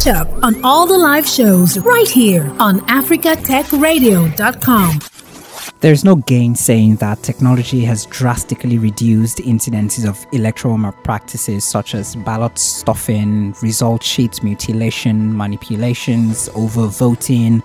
Catch up on all the live shows right here on africatechradio.com. There's no gainsaying that technology has drastically reduced incidences of electoral malpractices such as ballot stuffing, result sheet mutilation, manipulations, overvoting,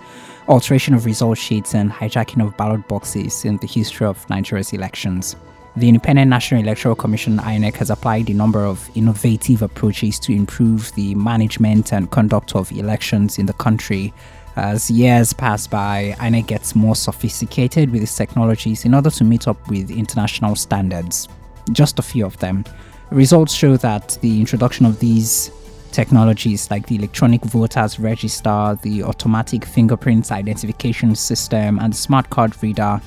alteration of result sheets, and hijacking of ballot boxes in the history of Nigeria's elections. The Independent National Electoral Commission INEC has applied a number of innovative approaches to improve the management and conduct of elections in the country. As years pass by, INEC gets more sophisticated with its technologies in order to meet up with international standards. Just a few of them. Results show that the introduction of these technologies like the electronic voters register, the automatic fingerprints identification system, and the smart card reader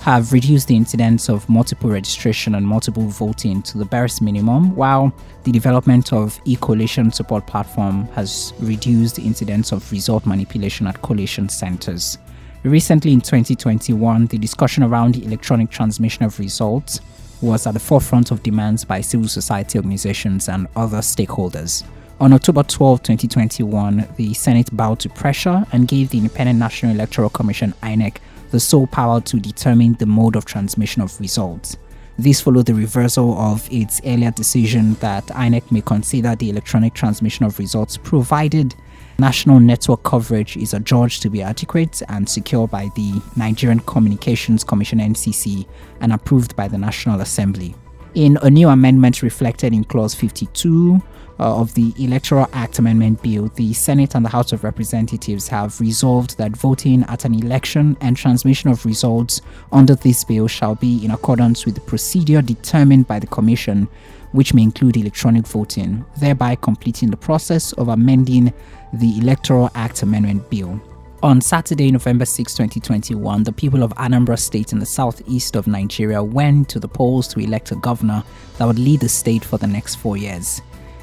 have reduced the incidence of multiple registration and multiple voting to the barest minimum, while the development of e-collation support platform has reduced the incidence of result manipulation at collation centers. Recently in 2021, the discussion around the electronic transmission of results was at the forefront of demands by civil society organizations and other stakeholders. On October 12, 2021, the Senate bowed to pressure and gave the Independent National Electoral Commission INEC the sole power to determine the mode of transmission of results. This followed the reversal of its earlier decision that INEC may consider the electronic transmission of results provided national network coverage is adjudged to be adequate and secure by the Nigerian Communications Commission NCC and approved by the National Assembly. In a new amendment reflected in Clause 52, uh, of the Electoral Act Amendment Bill, the Senate and the House of Representatives have resolved that voting at an election and transmission of results under this bill shall be in accordance with the procedure determined by the Commission, which may include electronic voting, thereby completing the process of amending the Electoral Act Amendment Bill. On Saturday, November 6, 2021, the people of Anambra State in the southeast of Nigeria went to the polls to elect a governor that would lead the state for the next four years.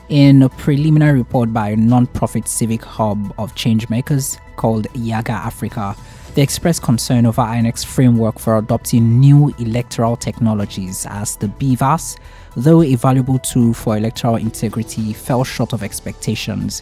In a preliminary report by a non-profit civic hub of changemakers called Yiaga Africa, they expressed concern over INEC's framework for adopting new electoral technologies as the BVAS, though a valuable tool for electoral integrity, fell short of expectations.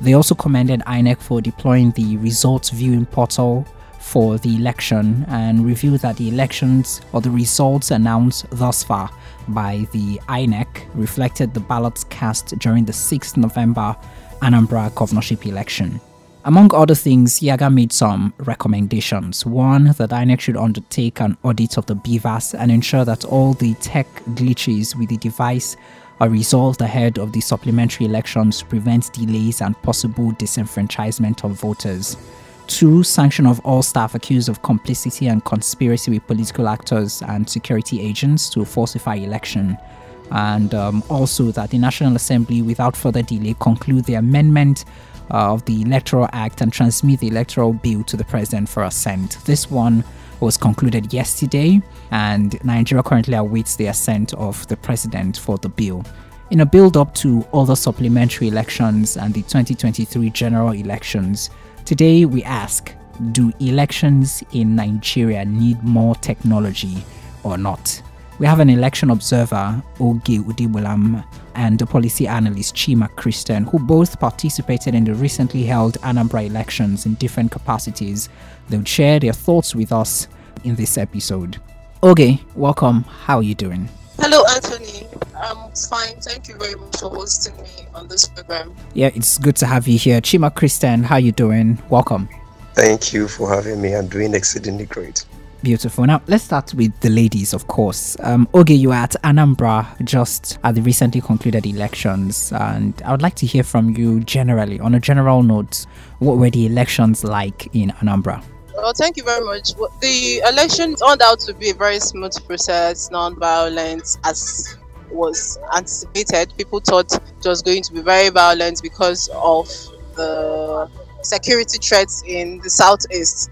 They also commended INEC for deploying the results viewing portal for the election and revealed that the elections or the results announced thus far by the INEC reflected the ballots cast during the 6th November Anambra governorship election. Among other things, Yiaga made some recommendations. One, that INEC should undertake an audit of the BVAS and ensure that all the tech glitches with the device are resolved ahead of the supplementary elections to prevent delays and possible disenfranchisement of voters. Two, sanction of all staff accused of complicity and conspiracy with political actors and security agents to falsify election. And um, also that the National Assembly, without further delay, conclude the amendment uh, of the Electoral Act and transmit the electoral bill to the President for assent. This one was concluded yesterday, and Nigeria currently awaits the assent of the President for the bill. In a build up to other supplementary elections and the 2023 general elections, Today we ask Do elections in Nigeria need more technology or not? We have an election observer, Oge Udegbunam, and a policy analyst, Chima Christian, who both participated in the recently held Anambra elections in different capacities. They would share their thoughts with us in this episode. Oge, welcome. How are you doing? Hello, Anthony. I'm fine. Thank you very much for hosting me on this program. Yeah, it's good to have you here. Chima Christian, how are you doing? Welcome. Thank you for having me. I'm doing exceedingly great. Beautiful. Now, let's start with the ladies, of course. Um, Oge, you are at Anambra just at the recently concluded elections, and I would like to hear from you generally, on a general note, what were the elections like in Anambra? Well, thank you very much. The election turned out to be a very smooth process, non-violent, as was anticipated. People thought it was going to be very violent because of the security threats in the southeast.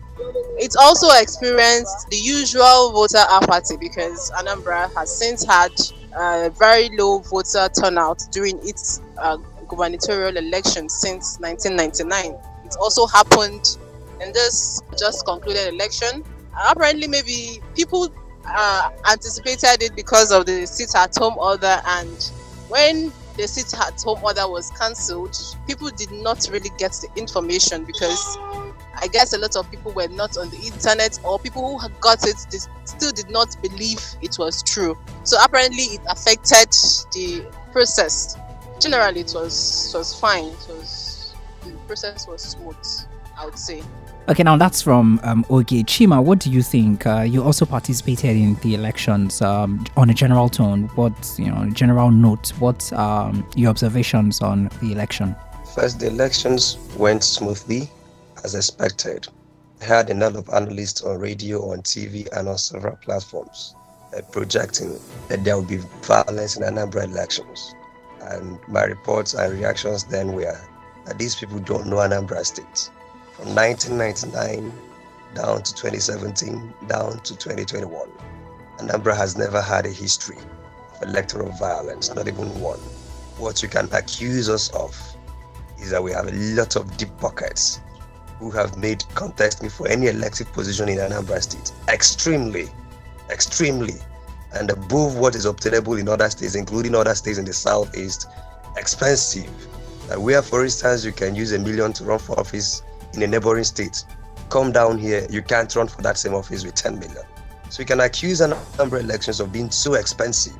It also experienced the usual voter apathy because Anambra has since had a very low voter turnout during its uh, gubernatorial election since 1999. It also happened in this just concluded election. Apparently, maybe people uh, anticipated it because of the sit at home order, and when the sit at home order was cancelled, people did not really get the information because I guess a lot of people were not on the internet, or people who got it still did not believe it was true. So apparently, it affected the process. Generally, it was it was fine. It was the process was smooth. I would say. Okay, now that's from um, Oge. Chima, what do you think? Uh, you also participated in the elections um, on a general tone. What, you know, general note, what um, your observations on the election? First, the elections went smoothly as expected. I had a lot of analysts on radio, on TV, and on several platforms uh, projecting that there would be violence in Anambra elections. And my reports and reactions then were that these people don't know Anambra State from 1999 down to 2017, down to 2021. Anambra has never had a history of electoral violence, not even one. What you can accuse us of is that we have a lot of deep pockets who have made contest me for any elective position in Anambra State extremely, extremely, and above what is obtainable in other states, including other states in the southeast, expensive. Uh, where, for instance, you can use a million to run for office in a neighboring state. Come down here, you can't run for that same office with 10 million. So we can accuse a number of elections of being so expensive,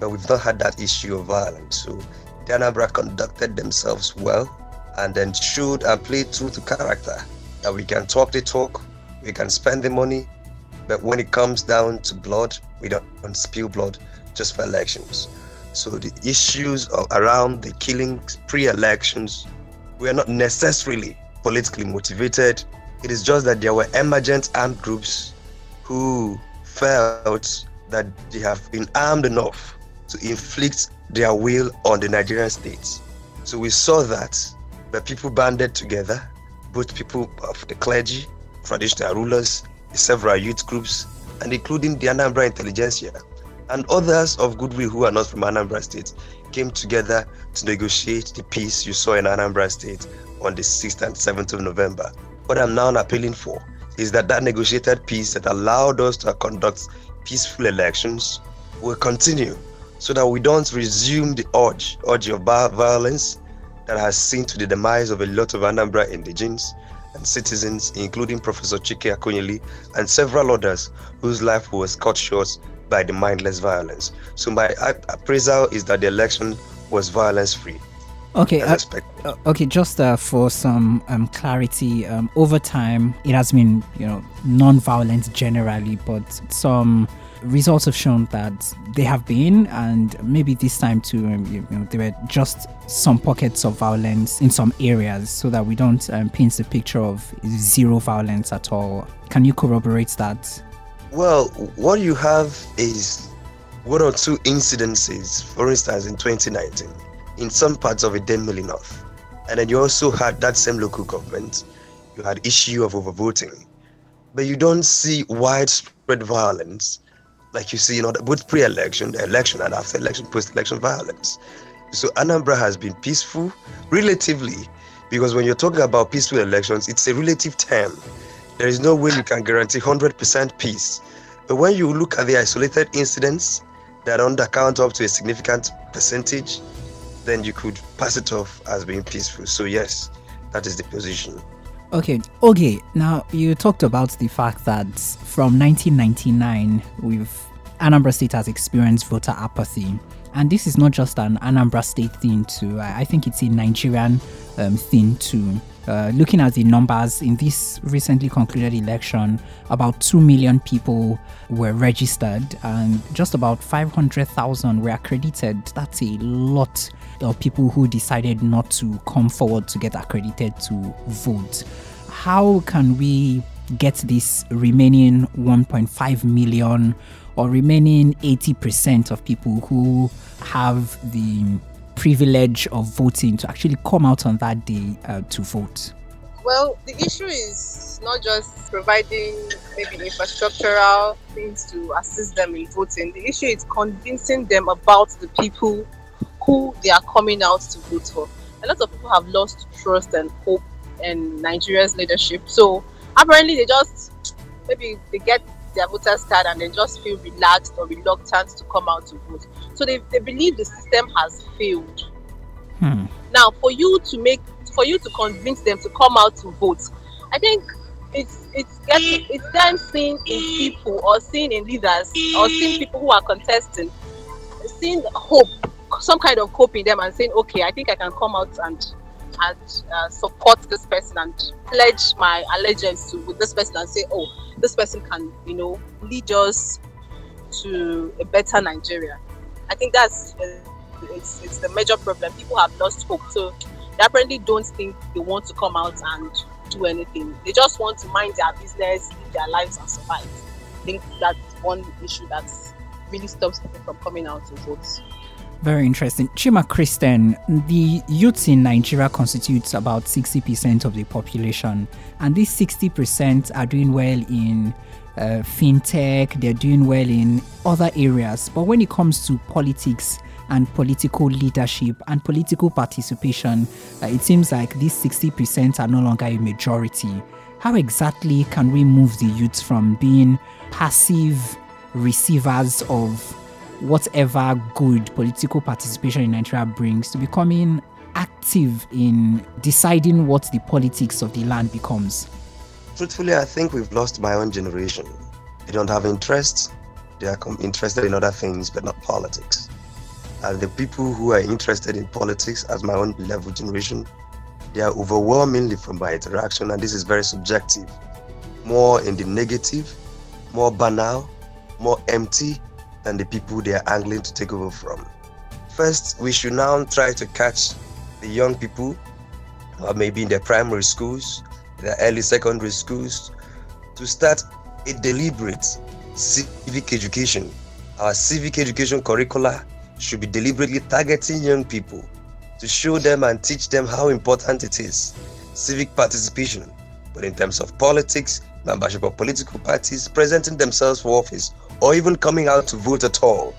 but we've not had that issue of violence. So the Anambra conducted themselves well and then showed and played true to character that we can talk the talk, we can spend the money, but when it comes down to blood, we don't, don't spill blood just for elections. So the issues around the killings pre-elections were not necessarily politically motivated. It is just that there were emergent armed groups who felt that they have been armed enough to inflict their will on the Nigerian state. So we saw that the people banded together, both people of the clergy, traditional rulers, several youth groups, and including the Anambra intelligentsia and others of goodwill who are not from Anambra State came together to negotiate the peace you saw in Anambra State on the 6th and 7th of November. What I'm now appealing for is that that negotiated peace that allowed us to conduct peaceful elections will continue so that we don't resume the urge, urge of violence that has seen to the demise of a lot of Anambra indigents and citizens, including Professor Chike Akunyili and several others whose life was cut short by the mindless violence. So my appraisal is that the election was violence free. Okay, uh, uh, okay. Just uh, for some um, clarity, um, over time it has been, you know, non-violent generally, but some results have shown that they have been, and maybe this time too, um, you know, there were just some pockets of violence in some areas, so that we don't um, paint the picture of zero violence at all. Can you corroborate that? Well, what you have is one or two incidences, for instance, in 2019 in some parts of Idemili North. And then you also had that same local government, you had issue of overvoting. But you don't see widespread violence like you see in other, both pre-election, the election, and after election, post-election violence. So Anambra has been peaceful, relatively, because when you're talking about peaceful elections, it's a relative term. There is no way you can guarantee 100% peace. But when you look at the isolated incidents that under count up to a significant percentage, then you could pass it off as being peaceful. So, yes, that is the position. Okay, okay. Now you talked about the fact that from 1999, we've Anambra State has experienced voter apathy, and this is not just an Anambra State thing. Too, I think it's a Nigerian um, thing too. Uh, looking at the numbers in this recently concluded election, about 2 million people were registered and just about 500,000 were accredited. That's a lot of people who decided not to come forward to get accredited to vote. How can we get this remaining 1.5 million or remaining 80% of people who have the privilege of voting to actually come out on that day uh, to vote? Well, the issue is not just providing maybe infrastructural things to assist them in voting. The issue is convincing them about the people who they are coming out to vote for. A lot of people have lost trust and hope in Nigeria's leadership. So apparently they just maybe they get their voters card and they just feel relaxed or reluctant to come out to vote. So they, they believe the system has failed Hmm. Now, for you to make, for you to convince them to come out to vote, I think it's it's getting it's them seeing in people or seeing in leaders or seeing people who are contesting, seeing hope, some kind of hope in them, and saying, okay, I think I can come out and and uh, support this person and pledge my allegiance to this person and say, oh, this person can, you know, lead us to a better Nigeria. I think that's it's, it's the major problem. People have lost hope, so they apparently don't think they want to come out and do anything. They just want to mind their business, live their lives, and survive. I think that's one issue that really stops people from coming out to vote. Very interesting. Chima Christian, the youths in Nigeria constitutes about 60% of the population, and these 60% are doing well in uh, fintech, they're doing well in other areas. But when it comes to politics and political leadership and political participation, uh, it seems like these 60% are no longer a majority. How exactly can we move the youths from being passive receivers of whatever good political participation in Nigeria brings to becoming active in deciding what the politics of the land becomes? Truthfully, I think we've lost my own generation. They don't have interest. They are interested in other things, but not politics. And the people who are interested in politics, as my own level generation, they are overwhelmingly from my interaction, and this is very subjective. More in the negative, more banal, more empty, than the people they are angling to take over from. First, we should now try to catch the young people, or maybe in their primary schools, their early secondary schools, to start a deliberate civic education. Our civic education curricula should be deliberately targeting young people to show them and teach them how important it is civic participation, but in terms of politics, membership of political parties, presenting themselves for office, or even coming out to vote at all,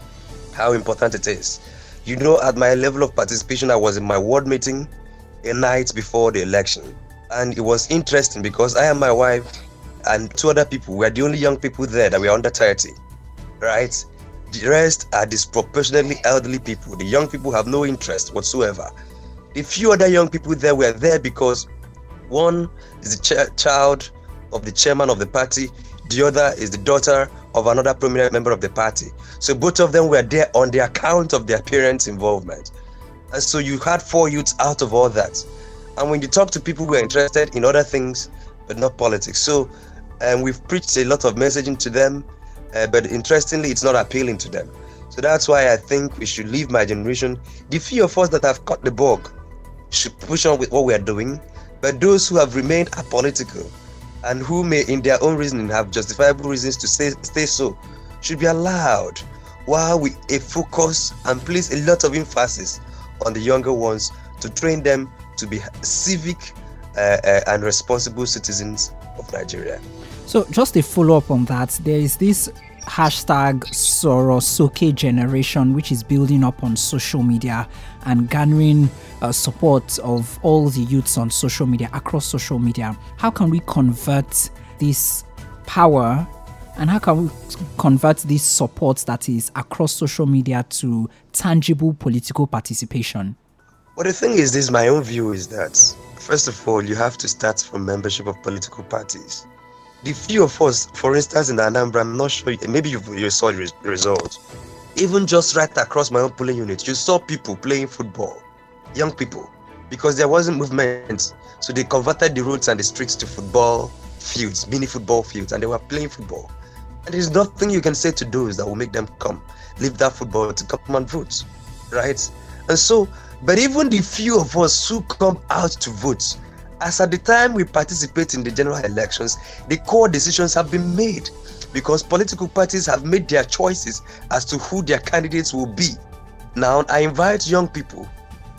how important it is. You know, at my level of participation, I was in my ward meeting a night before the election. And it was interesting because I and my wife and two other people were the only young people there that were under 30, right? The rest are disproportionately elderly people. The young people have no interest whatsoever. The few other young people there were there because one is the ch- child of the chairman of the party, the other is the daughter of another prominent member of the party. So both of them were there on the account of their parents' involvement. And so you had four youths out of all that. And when you talk to people who are interested in other things, but not politics. So um, we've preached a lot of messaging to them, uh, but interestingly, it's not appealing to them. So that's why I think we should leave my generation. The few of us that have caught the bug should push on with what we are doing, but those who have remained apolitical and who may, in their own reasoning, have justifiable reasons to say, stay so, should be allowed while we focus and place a lot of emphasis on the younger ones to train them to be civic uh, uh, and responsible citizens of Nigeria. So, just a follow up on that, there is this hashtag Sorosoke generation, which is building up on social media and garnering uh, support of all the youths on social media, across social media. How can we convert this power and how can we convert this support that is across social media to tangible political participation? Well, the thing is, this my own view is that, first of all, you have to start from membership of political parties the few of us, for instance, in the Anambra, I'm not sure, maybe you, you saw the result. Even just right across my own polling unit, you saw people playing football, young people, because there wasn't movement. So they converted the roads and the streets to football fields, mini football fields, and they were playing football. And there's nothing you can say to those that will make them come, leave that football to come and vote, right? And so, but even the few of us who come out to vote, as at the time we participate in the general elections, the core decisions have been made because political parties have made their choices as to who their candidates will be. Now, I invite young people,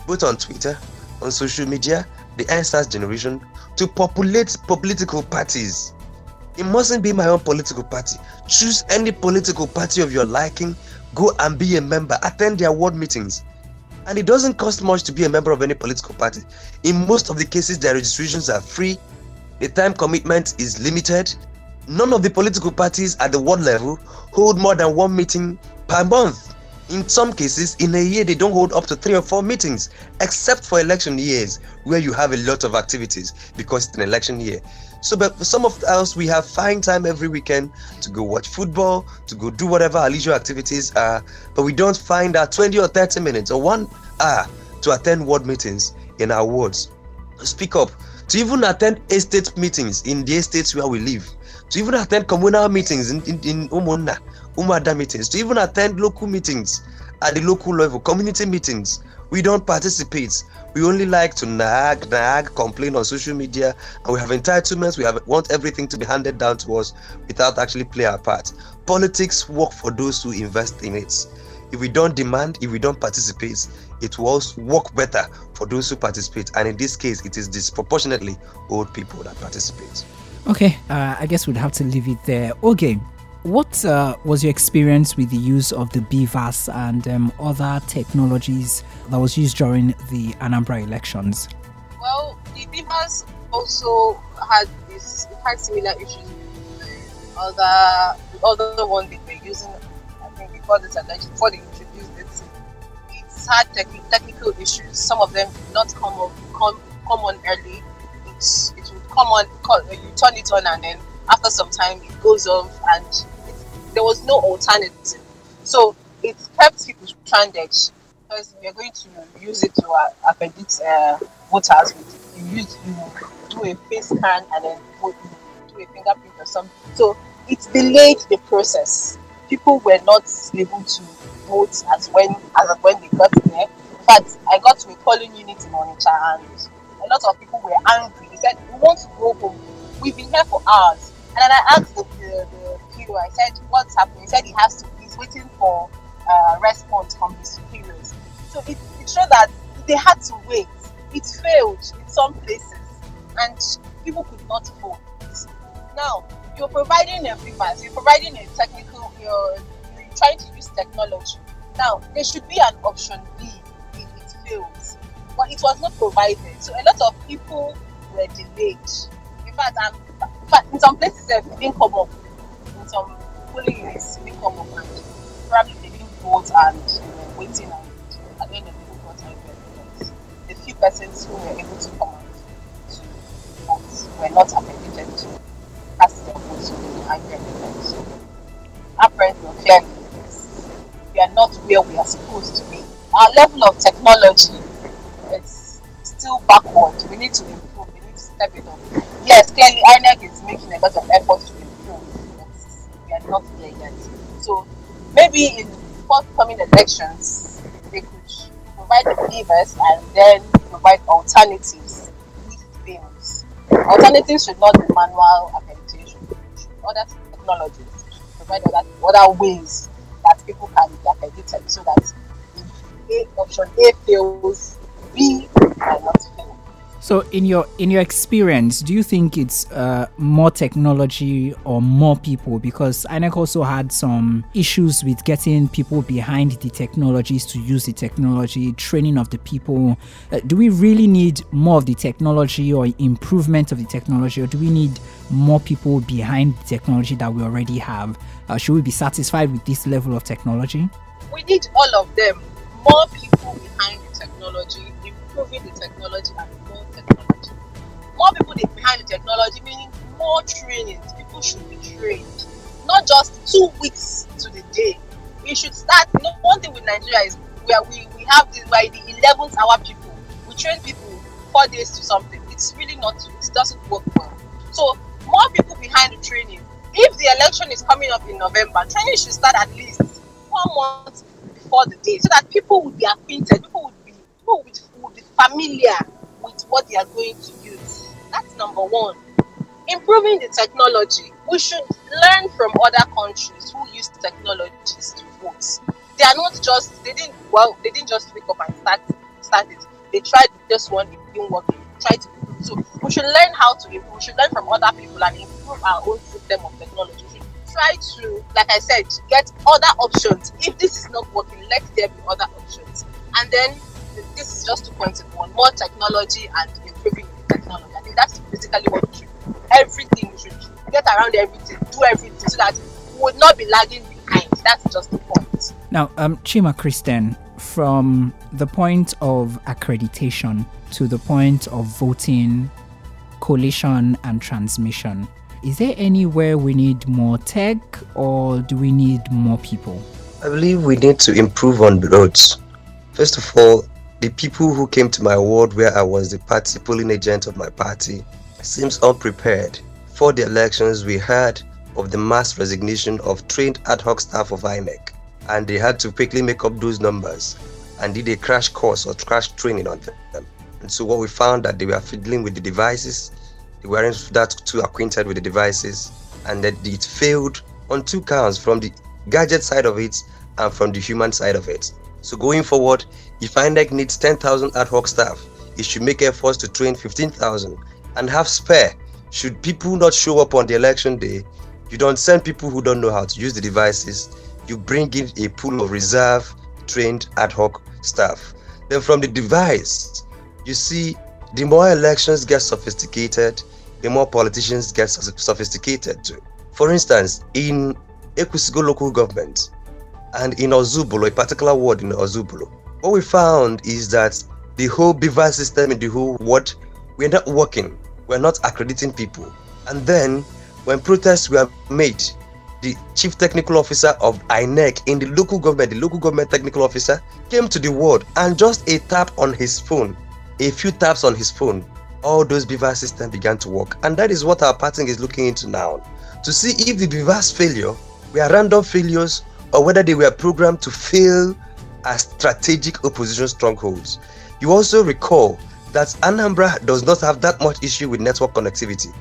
both on Twitter, on social media, the EndSARS generation, to populate political parties. It mustn't be my own political party. Choose any political party of your liking, go and be a member, attend their ward meetings, and it doesn't cost much to be a member of any political party. In most of the cases, their registrations are free, the time commitment is limited. None of the political parties at the world level hold more than one meeting per month. In some cases, in a year, they don't hold up to three or four meetings, except for election years where you have a lot of activities because it's an election year. So, but for some of us, we have fine time every weekend to go watch football, to go do whatever our leisure activities are, but we don't find our 20 or 30 minutes or one hour to attend ward meetings in our wards. Speak up. To even attend estate meetings in the estates where we live. To even attend communal meetings in, in, in Umunna, Umuada meetings. To even attend local meetings at the local level, community meetings. We don't participate. We only like to nag, nag, complain on social media, and we have entitlements. We have want everything to be handed down to us without actually play our part. Politics work for those who invest in it. If we don't demand, if we don't participate, it will work better for those who participate. And in this case, it is disproportionately old people that participate. Okay, uh, I guess we'd have to leave it there. Okay, what uh, was your experience with the use of the BVAS and um, other technologies that was used during the Anambra elections? Well, the BVAS also had this had similar issues with the other other one they were using. I think before this election, before they introduced it, it's had tech- technical issues. Some of them did not come up come come on early. It's it would come on. You turn it on and then after some time it goes off and there was no alternative. So it kept people stranded because we are going to use it to uh, appendix uh, voters. You use you do a face scan and then vote, do a fingerprint or something. So it delayed the process. People were not able to vote as when as when they got there. Fact, I got to a polling unit in Onitsha and a lot of people were angry. They said, "We want to go home. We've been here for hours." And then I asked the, the, the I said, "What's happening?" He said he has to. He's waiting for uh, response from his superiors. So it, it showed that they had to wait. It failed in some places, and people could not vote. Now you're providing a device, you're providing a technical, you're, you're trying to use technology. Now there should be an option B if it fails, but it was not provided. So a lot of people were delayed. In fact, I'm, in, some places it didn't come up. In some polling units, it didn't come up, and probably didn't vote and they were waiting and at the end of the because the few persons who were able to come out to vote were not accredited to cast their votes in the hybrid elections. Our friends were clearly we are not where we are supposed to be. Our level of technology is still backward. We need to improve. We need to step it up. Yes, clearly INEC is making a lot of efforts to improve, we are not there yet. So maybe in forthcoming elections, they could provide the levers and then provide alternatives. Alternatives should not be manual accreditation. Other technologies provide other, other ways that people can be accredited so that if A, option A fails, B. So, in your in your experience, do you think it's uh, more technology or more people? Because INEC also had some issues with getting people behind the technologies to use the technology, training of the people. Uh, do we really need more of the technology or improvement of the technology, or do we need more people behind the technology that we already have? Uh, should we be satisfied with this level of technology? We need all of them. More people behind the technology, improving the technology and technology. More people behind the technology, meaning more trainings. People should be trained. Not just two weeks to the day. We should start. You know, one thing with Nigeria is where we, we have this by the 11th hour people. We train people four days to something. It's really not, it doesn't work well. So, more people behind the training. If the election is coming up in November, training should start at least one month before the day so that people would be acquainted, people would be, people would be familiar with what they are going to use. That's number one. Improving the technology. We should learn from other countries who use technologies to vote. They are not just they didn't well they didn't just wake up and start start it. They tried this one, it didn't work. They tried to improve. So we should learn how to improve. We should learn from other people and improve our own system of technology. Try to, like I said, get other options. If this is not working, let there be other options. And then this is just two points in one: more technology and that's basically what we should do. Everything we should get around everything, do everything so that we would not be lagging behind. That's just the point. Now, um, Chima Christian, from the point of accreditation to the point of voting, collation, and transmission, is there anywhere we need more tech or do we need more people? I believe we need to improve on the roads. First of all, the people who came to my ward where I was the party polling agent of my party seems unprepared. For the elections, we heard of the mass resignation of trained ad hoc staff of INEC, and they had to quickly make up those numbers and did a crash course or crash training on them. And so what we found that they were fiddling with the devices, they weren't that too acquainted with the devices, and that it failed on two counts from the gadget side of it and from the human side of it. So going forward, if INEC needs 10,000 ad hoc staff, it should make efforts to train 15,000 and have spare. Should people not show up on the election day, you don't send people who don't know how to use the devices. You bring in a pool of reserve trained ad hoc staff. Then from the device, you see the more elections get sophisticated, the more politicians get sophisticated too. For instance, in Ekwusigo local government and in Ozubulu, a particular ward in Ozubulu, what we found is that the whole BVAS system in the whole ward, we're not working, we're not accrediting people. And then when protests were made, the chief technical officer of INEC in the local government, the local government technical officer, came to the ward and just a tap on his phone, a few taps on his phone, all those BVAS systems began to work. And that is what our party is looking into now to see if the BVAS failure were random failures or whether they were programmed to fail as strategic opposition strongholds. You also recall that Anambra does not have that much issue with network connectivity,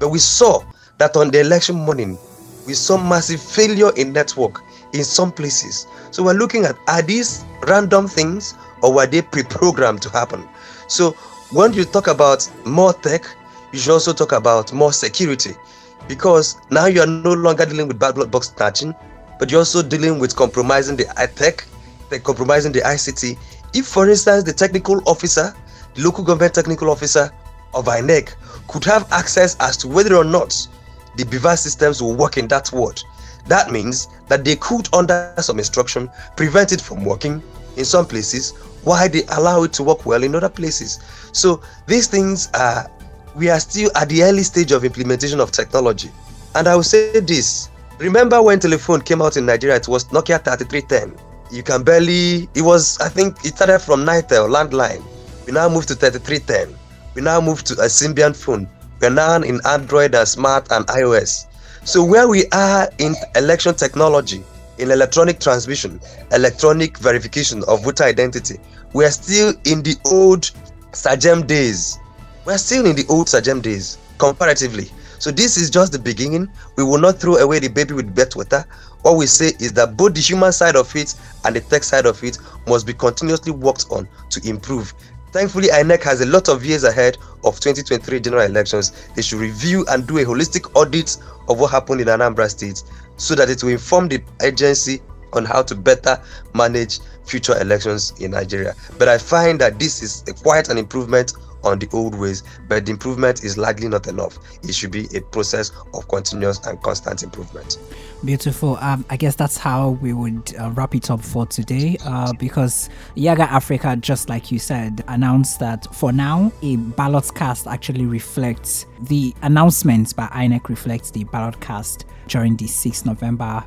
but we saw that on the election morning, we saw massive failure in network in some places. So we're looking at are these random things or were they pre-programmed to happen? So when you talk about more tech, you should also talk about more security because now you are no longer dealing with bad box snatching, but you're also dealing with compromising the tech, compromising the ICT. If, for instance, the technical officer, local government technical officer of INEC could have access as to whether or not the BVAS systems will work in that ward, that means that they could, under some instruction, prevent it from working in some places while they allow it to work well in other places. So these things are we are still at the early stage of implementation of technology. And I will say this remember when telephone came out in Nigeria, it was Nokia 3310. You can barely, it was, I think it started from Nitel, landline. We now move to 3310. We now move to a Symbian phone. We're now in Android and Smart and iOS. So, where we are in election technology, in electronic transmission, electronic verification of voter identity, we are still in the old SAGEM days we're still in the old SAGEM days, comparatively. So this is just the beginning. We will not throw away the baby with bathwater. What we say is that both the human side of it and the tech side of it must be continuously worked on to improve. Thankfully, INEC has a lot of years ahead of 2023 general elections. They should review and do a holistic audit of what happened in Anambra State so that it will inform the agency on how to better manage future elections in Nigeria. But I find that this is quite an improvement on the old ways, but the improvement is likely not enough. It should be a process of continuous and constant improvement. Beautiful. Um, I guess that's how we would uh, wrap it up for today uh, because Yiaga Africa, just like you said, announced that for now, a ballot cast actually reflects the announcements by INEC reflects the ballot cast during the 6th November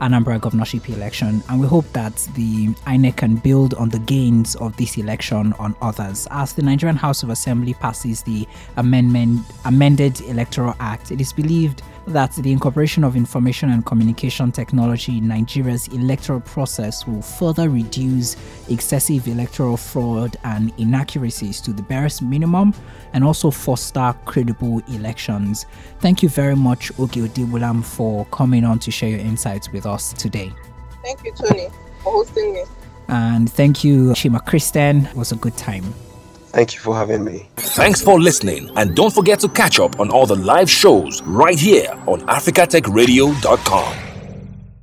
Anambra governorship election, and we hope that the INEC can build on the gains of this election on others. As the Nigerian House of Assembly passes the amendment amended Electoral Act, it is believed that the incorporation of information and communication technology in Nigeria's electoral process will further reduce excessive electoral fraud and inaccuracies to the barest minimum and also foster credible elections. Thank you very much, Oge Udegbunam, for coming on to share your insights with us today. Thank you, Tony, for hosting me. And thank you, Chima Christian. It was a good time. Thank you for having me. Thanks for listening, and don't forget to catch up on all the live shows right here on africatechradio.com.